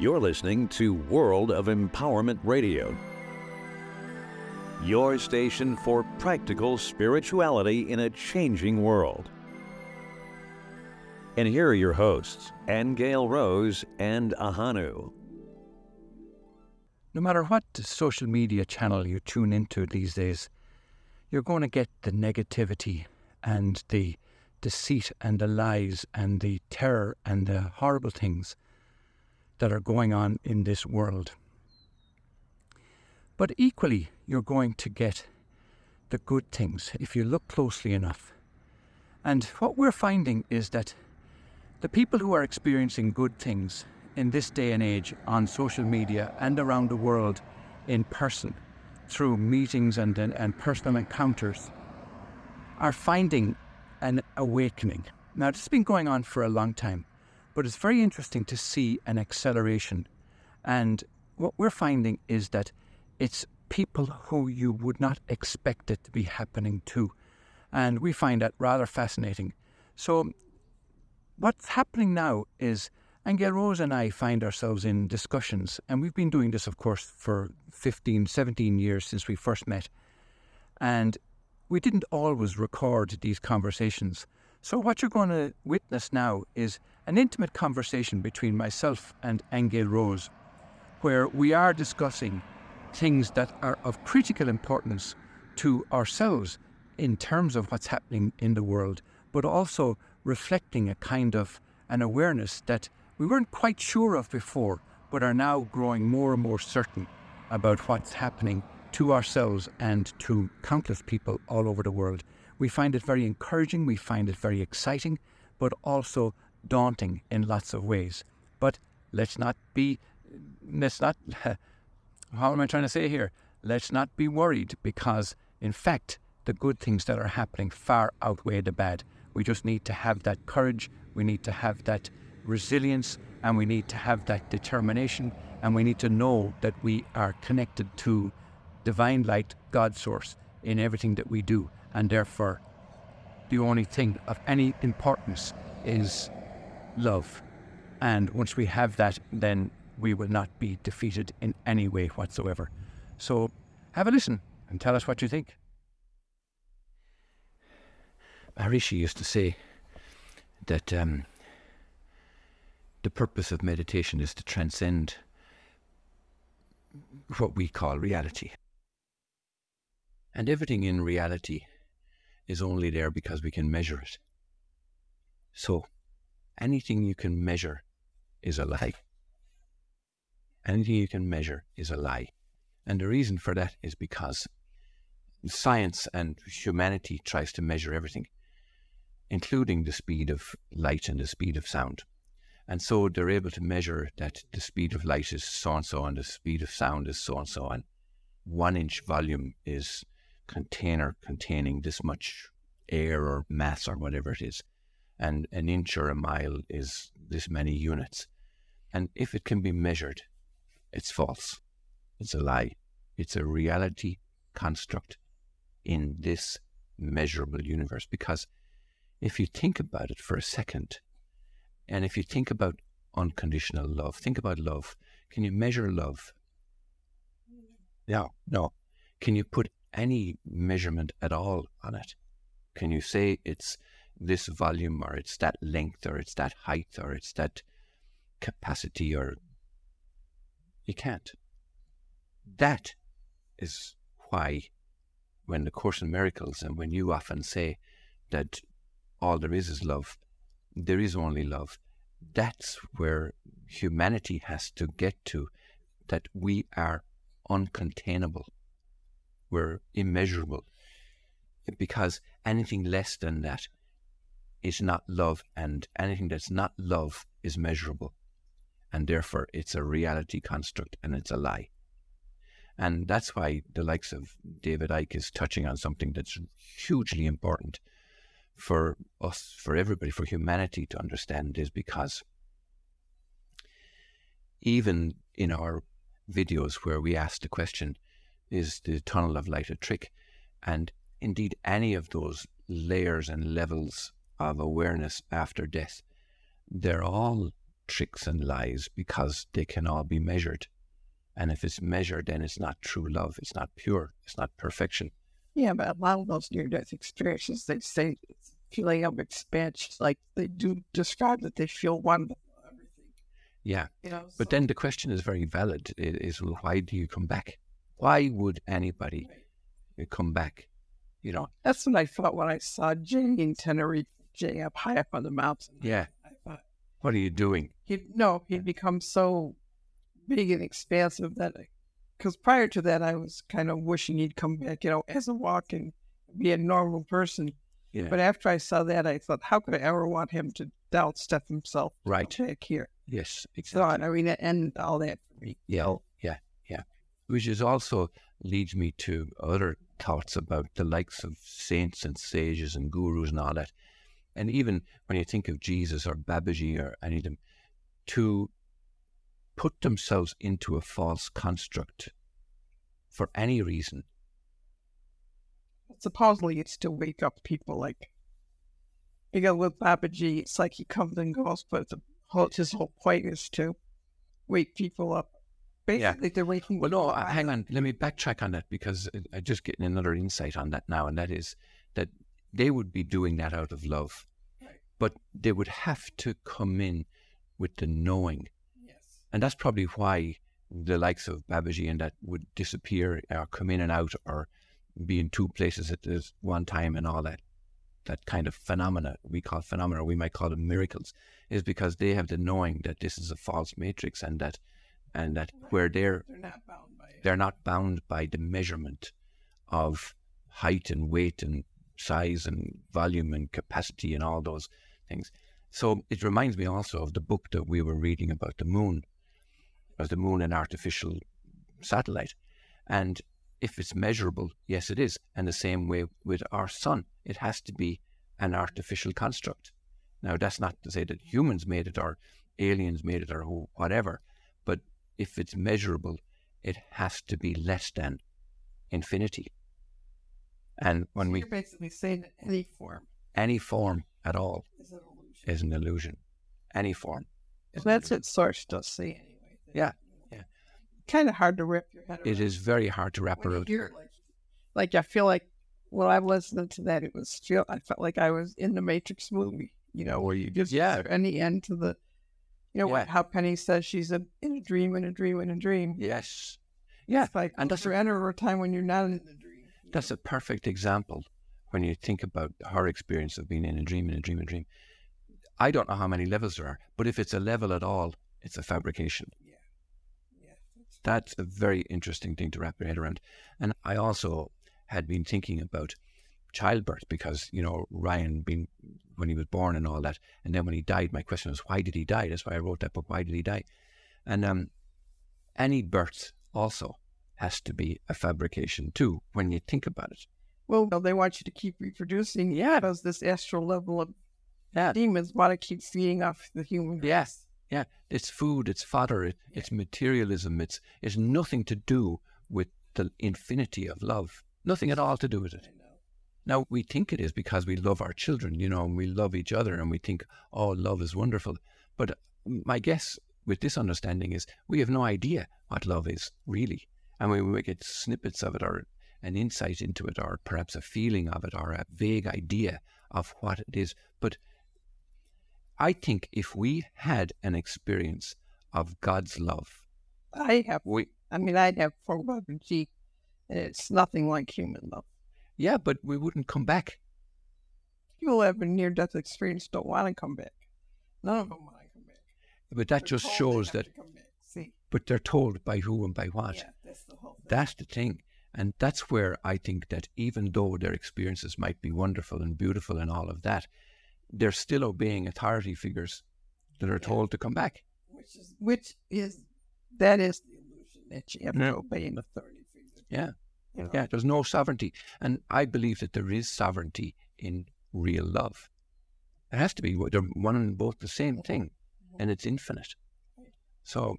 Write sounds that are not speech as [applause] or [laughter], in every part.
You're listening to World of Empowerment Radio, your station for practical spirituality in a changing world. And here are your hosts, Aingeal Rose and Ahonu. No matter what social media channel you tune into these days, you're going to get the negativity and the deceit and the lies and the terror and the horrible things that are going on in this world. But equally, you're going to get the good things if you look closely enough. And what we're finding is that the people who are experiencing good things in this day and age on social media and around the world in person through meetings and, and, and personal encounters are finding an awakening. Now, this has been going on for a long time. But it's very interesting to see an acceleration. And what we're finding is that it's people who you would not expect it to be happening to. And we find that rather fascinating. So, what's happening now is Aingeal Rose and I find ourselves in discussions, and we've been doing this, of course, for 15, 17 years since we first met. And we didn't always record these conversations. So, what you're going to witness now is an intimate conversation between myself and Aingeal Rose, where we are discussing things that are of critical importance to ourselves in terms of what's happening in the world, but also reflecting a kind of an awareness that we weren't quite sure of before, but are now growing more and more certain about what's happening to ourselves and to countless people all over the world. We find it very encouraging, we find it very exciting, but also daunting in lots of ways. But let's not be, let's not, [laughs] how am I trying to say here? Let's not be worried because, in fact, the good things that are happening far outweigh the bad. We just need to have that courage, we need to have that resilience, and we need to have that determination, and we need to know that we are connected to divine light, God source, in everything that we do and therefore the only thing of any importance is love. And once we have that, then we will not be defeated in any way whatsoever. So have a listen and tell us what you think. Maharishi used to say that um, the purpose of meditation is to transcend what we call reality. And everything in reality is only there because we can measure it. So anything you can measure is a lie. Anything you can measure is a lie. And the reason for that is because science and humanity tries to measure everything, including the speed of light and the speed of sound. And so they're able to measure that the speed of light is so and so and the speed of sound is so and so and one inch volume is container containing this much air or mass or whatever it is. And an inch or a mile is this many units. And if it can be measured, it's false. It's a lie. It's a reality construct in this measurable universe. Because if you think about it for a second, and if you think about unconditional love, think about love. Can you measure love? No, no. Can you put any measurement at all on it. Can you say it's this volume or it's that length or it's that height or it's that capacity or you can't. That is why when the Course in Miracles and when you often say that all there is is love, there is only love. That's where humanity has to get to, that we are uncontainable were immeasurable because anything less than that is not love, and anything that's not love is measurable. And therefore, it's a reality construct and it's a lie. And that's why the likes of David Icke is touching on something that's hugely important for us, for everybody, for humanity to understand is because even in our videos where we ask the question, is the tunnel of light a trick? And indeed, any of those layers and levels of awareness after death, they're all tricks and lies because they can all be measured. And if it's measured, then it's not true love. It's not pure. It's not perfection. Yeah, but a lot of those near death experiences, they say feeling of expansion. Like they do describe that they feel one everything. Yeah. You know, But so- then the question is very valid. It is well, why do you come back? Why would anybody come back? You know, that's what I thought when I saw Jay in Tenerife, Jay up high up on the mountain. yeah. I thought What are you doing? he no, he'd become so big and expansive that because prior to that, I was kind of wishing he'd come back, you know, as a walking, be a normal person. Yeah. But after I saw that, I thought, how could I ever want him to downstep himself Right. back here? Yes, So exactly. I mean, it ended all that for me. Yeah. Which is also leads me to other thoughts about the likes of saints and sages and gurus and all that. And even when you think of Jesus or Babaji or any of them, to put themselves into a false construct for any reason. Supposedly, it's to wake up people like because with Babaji, it's like he comes and goes, but the whole, his whole point is to wake people up. Yeah. They're waking. Well, no, uh, hang on. Let me backtrack on that because I- I'm just getting another insight on that now, and that is that they would be doing that out of love, but they would have to come in with the knowing, Yes. and that's probably why the likes of Babaji and that would disappear or come in and out or be in two places at this one time and all that. That kind of phenomena we call phenomena, we might call them miracles, is because they have the knowing that this is a false matrix and that and that where they're They're not bound by they're not bound by the measurement of height and weight and size and volume and capacity and all those things. So it reminds me also of the book that we were reading about the moon, of the moon and artificial satellite. And if it's measurable, yes, it is. And the same way with our sun, it has to be an artificial construct. Now, that's not to say that humans made it or aliens made it or who- whatever, if it's measurable, it has to be less than infinity. And when So we you're basically saying that any form any form at all is an illusion. is an illusion, any form. that's what Source does say anyway. Yeah, yeah. Kind of hard to wrap your head around. It is very hard to wrap around. like, like I feel like when I was listening to that, it was feel I felt like I was in the Matrix movie. You know, where you just Yeah. any end to the, you know, what how Penny says she's a, in a dream, in a dream, in a dream. Yes, yeah, It's like, and that's there enter a time when you're not in the dream. that's a perfect example when you think about her experience of being in a dream, in a dream, in a dream. I don't know how many levels there are, but if it's a level at all, it's a fabrication. Yeah. It's- That's a very interesting thing to wrap your head around. And I also had been thinking about childbirth because, you know, Ryan being when he was born and all that. And then when he died, my question was, why did he die? That's why I wrote that book, Why Did He Die? And um, any birth also has to be a fabrication too, when you think about it. Well, they want you to keep reproducing. Yeah. Because this astral level of Yeah. demons want to keep feeding off the human. Yes. Yeah, it's food, it's fodder, it, it's materialism, it's it's nothing to do with the infinity of love. Nothing at all to do with it. Now we think it is because we love our children, you know, and we love each other, and we think, oh, love is wonderful. But uh, my guess with this understanding is we have no idea what love is really, and we we get snippets of it or an insight into it, or perhaps a feeling of it, or a vague idea of what it is. But I think if we had an experience of God's love, I have. we I mean, I'd have four eleven G, and it's nothing like human love. Yeah, but we wouldn't come back. People who have a near death experience don't want to come back. None of them want to come back. But that They're just shows that. to come back. See, But they're told by who and by what. yeah, that's the whole thing. That's the thing. And that's where I think that even though their experiences might be wonderful and beautiful and all of that, they're still obeying authority figures that are told to come back. which is which is that is the illusion that you have to obey an authority figure. Yeah. You know? Yeah, there's no sovereignty. And I believe that there is sovereignty in real love. It has to be. They're one and both the same thing, and it's infinite. So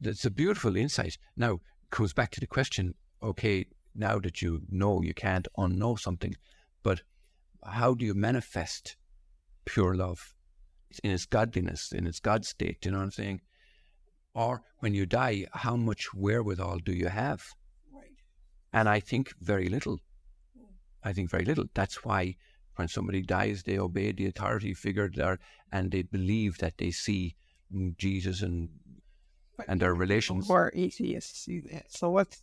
it's a beautiful insight. Now, goes back to the question okay, now that you know you can't unknow something, but how do you manifest pure love? in its godliness, in its God state. You know what I'm saying? Or when you die, how much wherewithal do you have? And I think very little. I think very little. That's why when somebody dies, they obey the authority figure there and they believe that they see mm, Jesus and and their relations. Or atheists see eh, that. So what's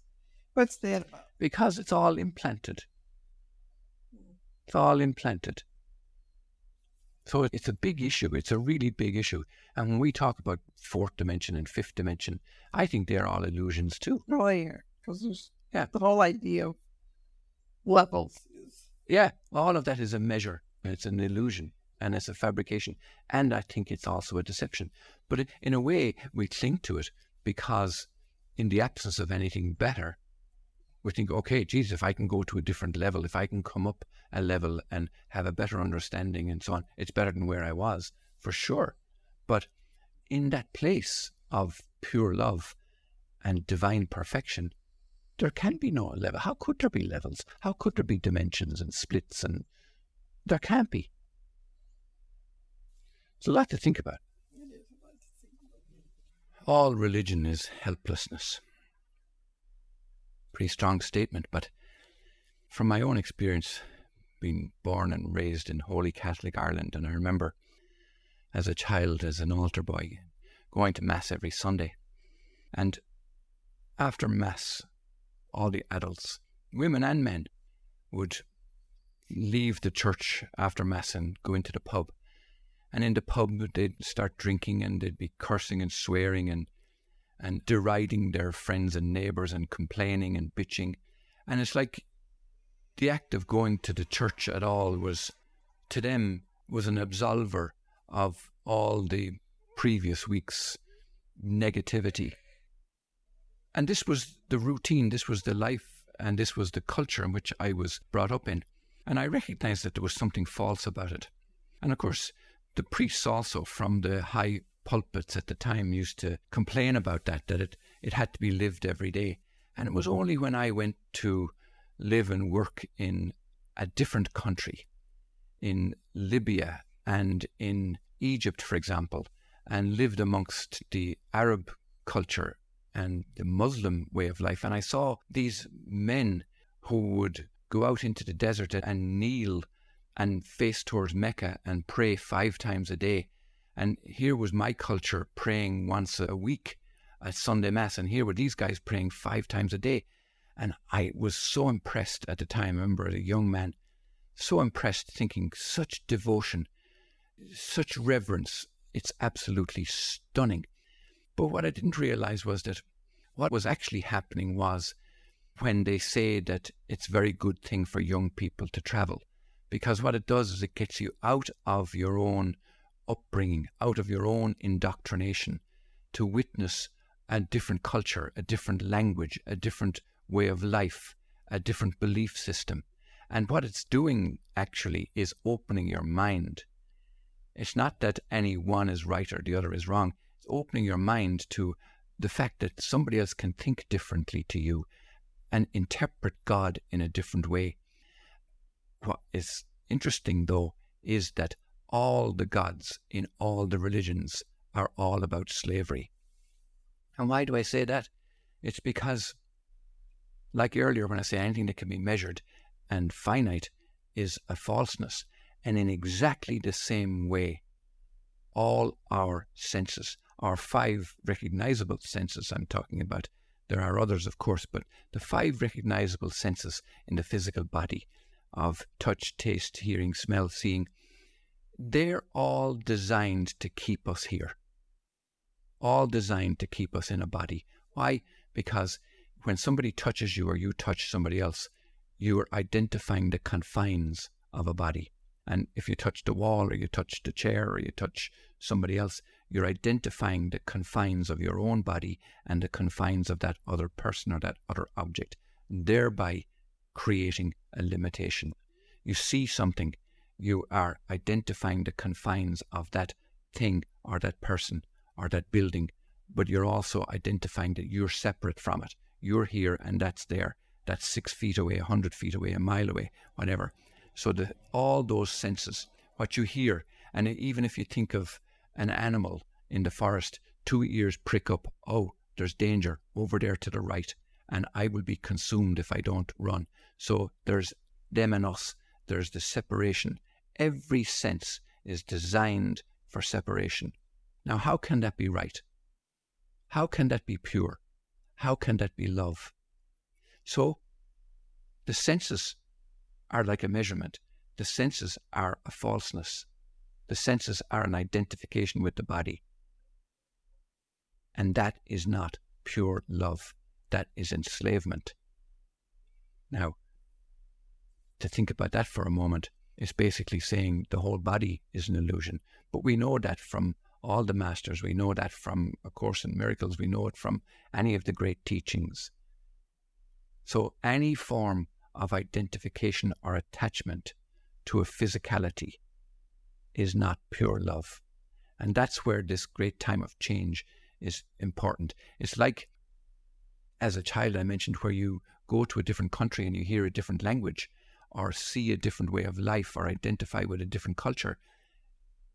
what's that about? Because it's all implanted. It's all implanted. So it's a big issue. It's a really big issue. And when we talk about fourth dimension and fifth dimension, I think they're all illusions too. Oh, yeah. Because there's Yeah. the whole idea of levels Yeah, all of that is a measure. It's an illusion and it's a fabrication. And I think it's also a deception. But in a way, we cling to it because, in the absence of anything better, we think, okay, Jesus, if I can go to a different level, if I can come up a level and have a better understanding and so on, it's better than where I was, for sure. But in that place of pure love and divine perfection, there can be no level. How could there be levels? How could there be dimensions and splits? And there can't be. It's a lot to think about. All religion is helplessness. Pretty strong statement, but from my own experience, being born and raised in Holy Catholic Ireland, and I remember as a child, as an altar boy, going to Mass every Sunday. And after Mass, all the adults, women and men, would leave the church after Mass and go into the pub. And in the pub, they'd start drinking and they'd be cursing and swearing and, and deriding their friends and neighbours and complaining and bitching. And it's like the act of going to the church at all was, to them, was an absolver of all the previous week's negativity. And this was the routine, this was the life, and this was the culture in which I was brought up in. And I recognized that there was something false about it. And of course, the priests also from the high pulpits at the time used to complain about that, that it, it had to be lived every day. And it was only when I went to live and work in a different country, in Libya and in Egypt, for example, and lived amongst the Arab culture and the Muslim way of life. And I saw these men who would go out into the desert and kneel and face towards Mecca and pray five times a day. And here was my culture praying once a week at Sunday Mass, and here were these guys praying five times a day. And I was so impressed at the time, I remember as a young man, so impressed, thinking such devotion, such reverence. It's absolutely stunning. But what I didn't realize was that what was actually happening was when they say that it's a very good thing for young people to travel. Because what it does is it gets you out of your own upbringing, out of your own indoctrination, to witness a different culture, a different language, a different way of life, a different belief system. And what it's doing actually is opening your mind. It's not that any one is right or the other is wrong. Opening your mind to the fact that somebody else can think differently to you and interpret God in a different way. What is interesting, though, is that all the gods in all the religions are all about slavery. And why do I say that? It's because, like earlier, when I say anything that can be measured and finite is a falseness, and in exactly the same way, all our senses, our five recognizable senses I'm talking about, there are others, of course, but the five recognizable senses in the physical body of touch, taste, hearing, smell, seeing, they're all designed to keep us here. All designed to keep us in a body. Why? Because when somebody touches you or you touch somebody else, you are identifying the confines of a body. And if you touch the wall or you touch the chair or you touch somebody else, you're identifying the confines of your own body and the confines of that other person or that other object, thereby creating a limitation. You see something, you are identifying the confines of that thing or that person or that building, but you're also identifying that you're separate from it. You're here and that's there. That's six feet away, a hundred feet away, a mile away, whatever. So the, all those senses, what you hear, And even if you think of an animal in the forest, two ears prick up, oh, there's danger over there to the right, and I will be consumed if I don't run. So there's them and us, there's the separation. Every sense is designed for separation. Now, how can that be right? How can that be pure? How can that be love? So, the senses are like a measurement. The senses are a falseness. The senses are an identification with the body. And that is not pure love. That is enslavement. Now, to think about that for a moment is basically saying the whole body is an illusion. But we know that from all the masters, we know that from A Course in Miracles, we know it from any of the great teachings. So, any form of identification or attachment to a physicality is not pure love. And that's where this great time of change is important. It's like, as a child, I mentioned, where you go to a different country and you hear a different language or see a different way of life or identify with a different culture.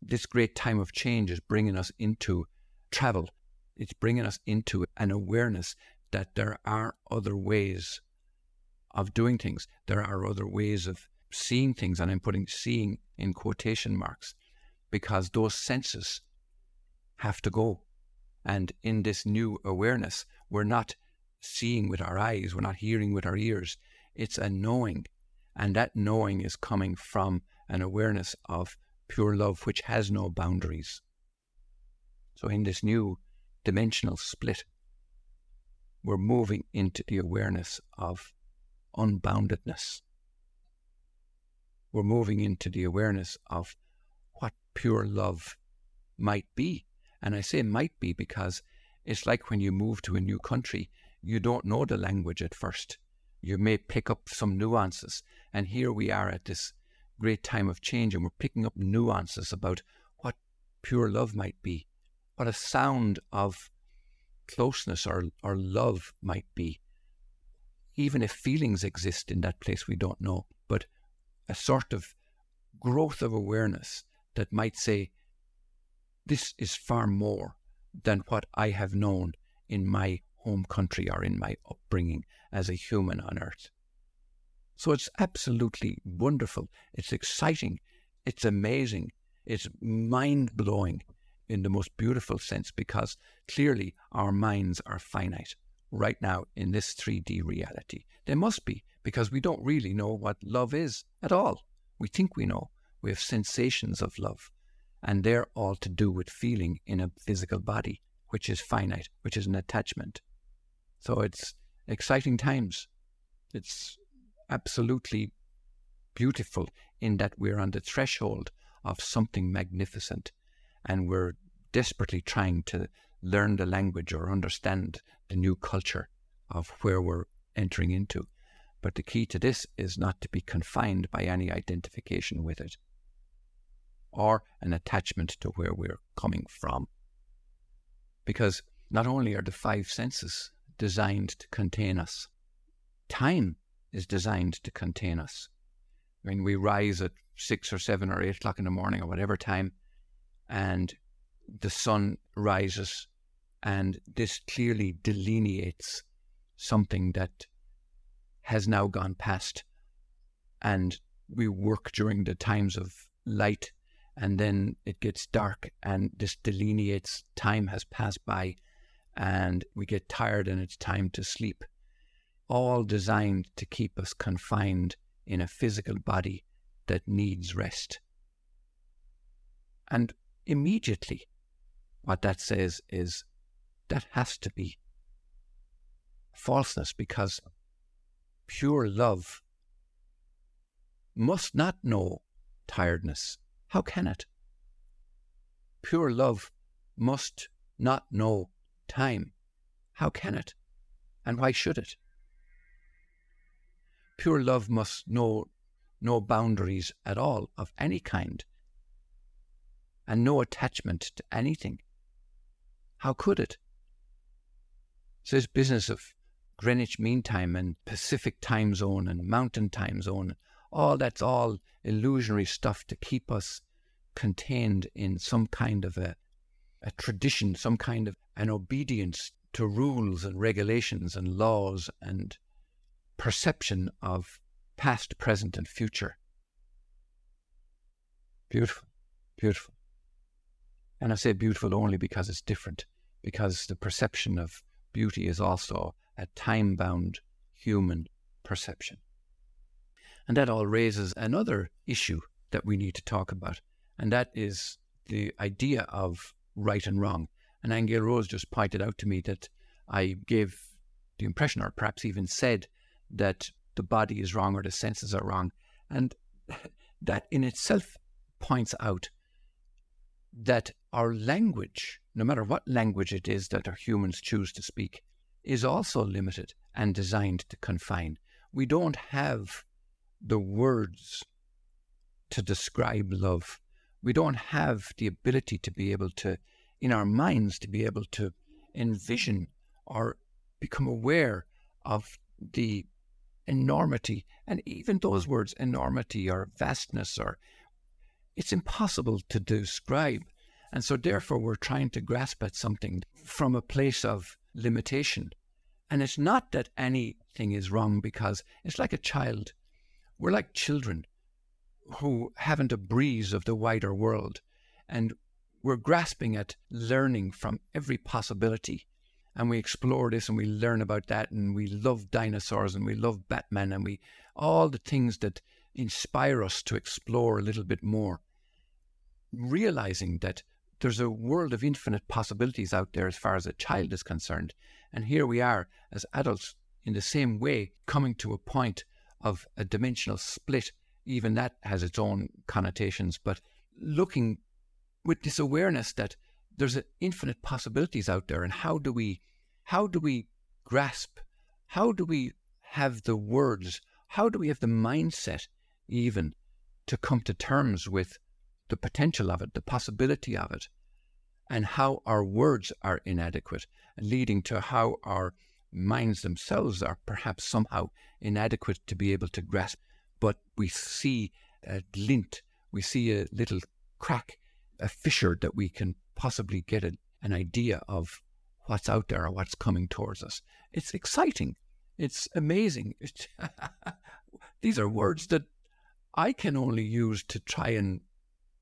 This great time of change is bringing us into travel. It's bringing us into an awareness that there are other ways of doing things. There are other ways of seeing things, and I'm putting seeing in quotation marks because those senses have to go. And in this new awareness, we're not seeing with our eyes, we're not hearing with our ears. It's a knowing. And that knowing is coming from an awareness of pure love, which has no boundaries. So, in this new dimensional split, we're moving into the awareness of unboundedness. We're moving into the awareness of what pure love might be. And I say might be because it's like when you move to a new country, you don't know the language at first. You may pick up some nuances. And here we are at this great time of change, and we're picking up nuances about what pure love might be, what a sound of closeness or, or love might be. Even if feelings exist in that place, we don't know, but a sort of growth of awareness that might say, this is far more than what I have known in my home country or in my upbringing as a human on earth. So it's absolutely wonderful. It's exciting. It's amazing. It's mind blowing in the most beautiful sense because clearly our minds are finite right now in this 3D reality. They must be because we don't really know what love is at all. We think we know. We have sensations of love, and they're all to do with feeling in a physical body, which is finite, which is an attachment. So it's exciting times. It's absolutely beautiful in that we're on the threshold of something magnificent and we're desperately trying to learn the language or understand the new culture of where we're entering into. But the key to this is not to be confined by any identification with it or an attachment to where we're coming from. Because not only are the five senses designed to contain us. Time is designed to contain us. Mean, we rise at six or seven or eight o'clock in the morning or whatever time, and the sun rises, and this clearly delineates something that has now gone past. And we work during the times of light, and then it gets dark, and this delineates time has passed by, and we get tired and it's time to sleep. All designed to keep us confined in a physical body that needs rest. And immediately, what that says is that has to be falseness because pure love must not know tiredness. How can it? Pure love must not know time. How can it? And why should it? Pure love must know no boundaries at all of any kind and no attachment to anything. How could it? So this business of Greenwich Mean Time and Pacific Time Zone and Mountain Time Zone, all that's all illusionary stuff to keep us contained in some kind of a, a tradition, some kind of an obedience to rules and regulations and laws and perception of past, present, and future. Beautiful, beautiful. And I say beautiful only because it's different, because the perception of beauty is also a time bound human perception. And that all raises another issue that we need to talk about, and that is the idea of right and wrong. And Aingeal Rose just pointed out to me that I gave the impression, or perhaps even said, that the body is wrong or the senses are wrong. And [laughs] that in itself points out that our language, no matter what language it is that our humans choose to speak, is also limited and designed to confine. We don't have the words to describe love. We don't have the ability to be able to, in our minds, to be able to envision or become aware of the enormity, and even those words, enormity or vastness, or it's impossible to describe. And so, therefore, we're trying to grasp at something from a place of limitation. And it's not that anything is wrong because it's like a child. We're like children who haven't a breeze of the wider world. And we're grasping at learning from every possibility and we explore this and we learn about that and we love dinosaurs and we love Batman and we all the things that inspire us to explore a little bit more. Realizing that there's a world of infinite possibilities out there as far as a child is concerned. And here we are as adults in the same way coming to a point of a dimensional split. Even that has its own connotations, but looking with this awareness that there's infinite possibilities out there and how do we how do we grasp how do we have the words how do we have the mindset even to come to terms with the potential of it the possibility of it and how our words are inadequate leading to how our minds themselves are perhaps somehow inadequate to be able to grasp but we see a glint we see a little crack a fissure that we can possibly get a, an idea of what's out there or what's coming towards us. It's exciting. It's amazing. [laughs] These are words that I can only use to try and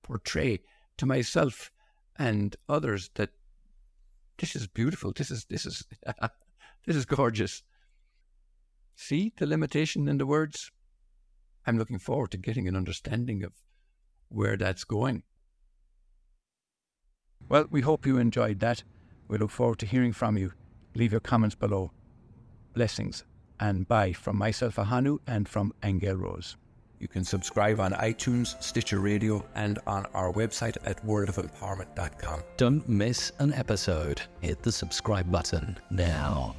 portray to myself and others that this is beautiful. This is this is [laughs] this is gorgeous. See the limitation in the words? I'm looking forward to getting an understanding of where that's going. Well, we hope you enjoyed that. We look forward to hearing from you. Leave your comments below. Blessings and bye from myself, Ahonu, and from Aingeal Rose. You can subscribe on iTunes, Stitcher Radio, and on our website at worldofempowerment.com. Don't miss an episode. Hit the subscribe button now.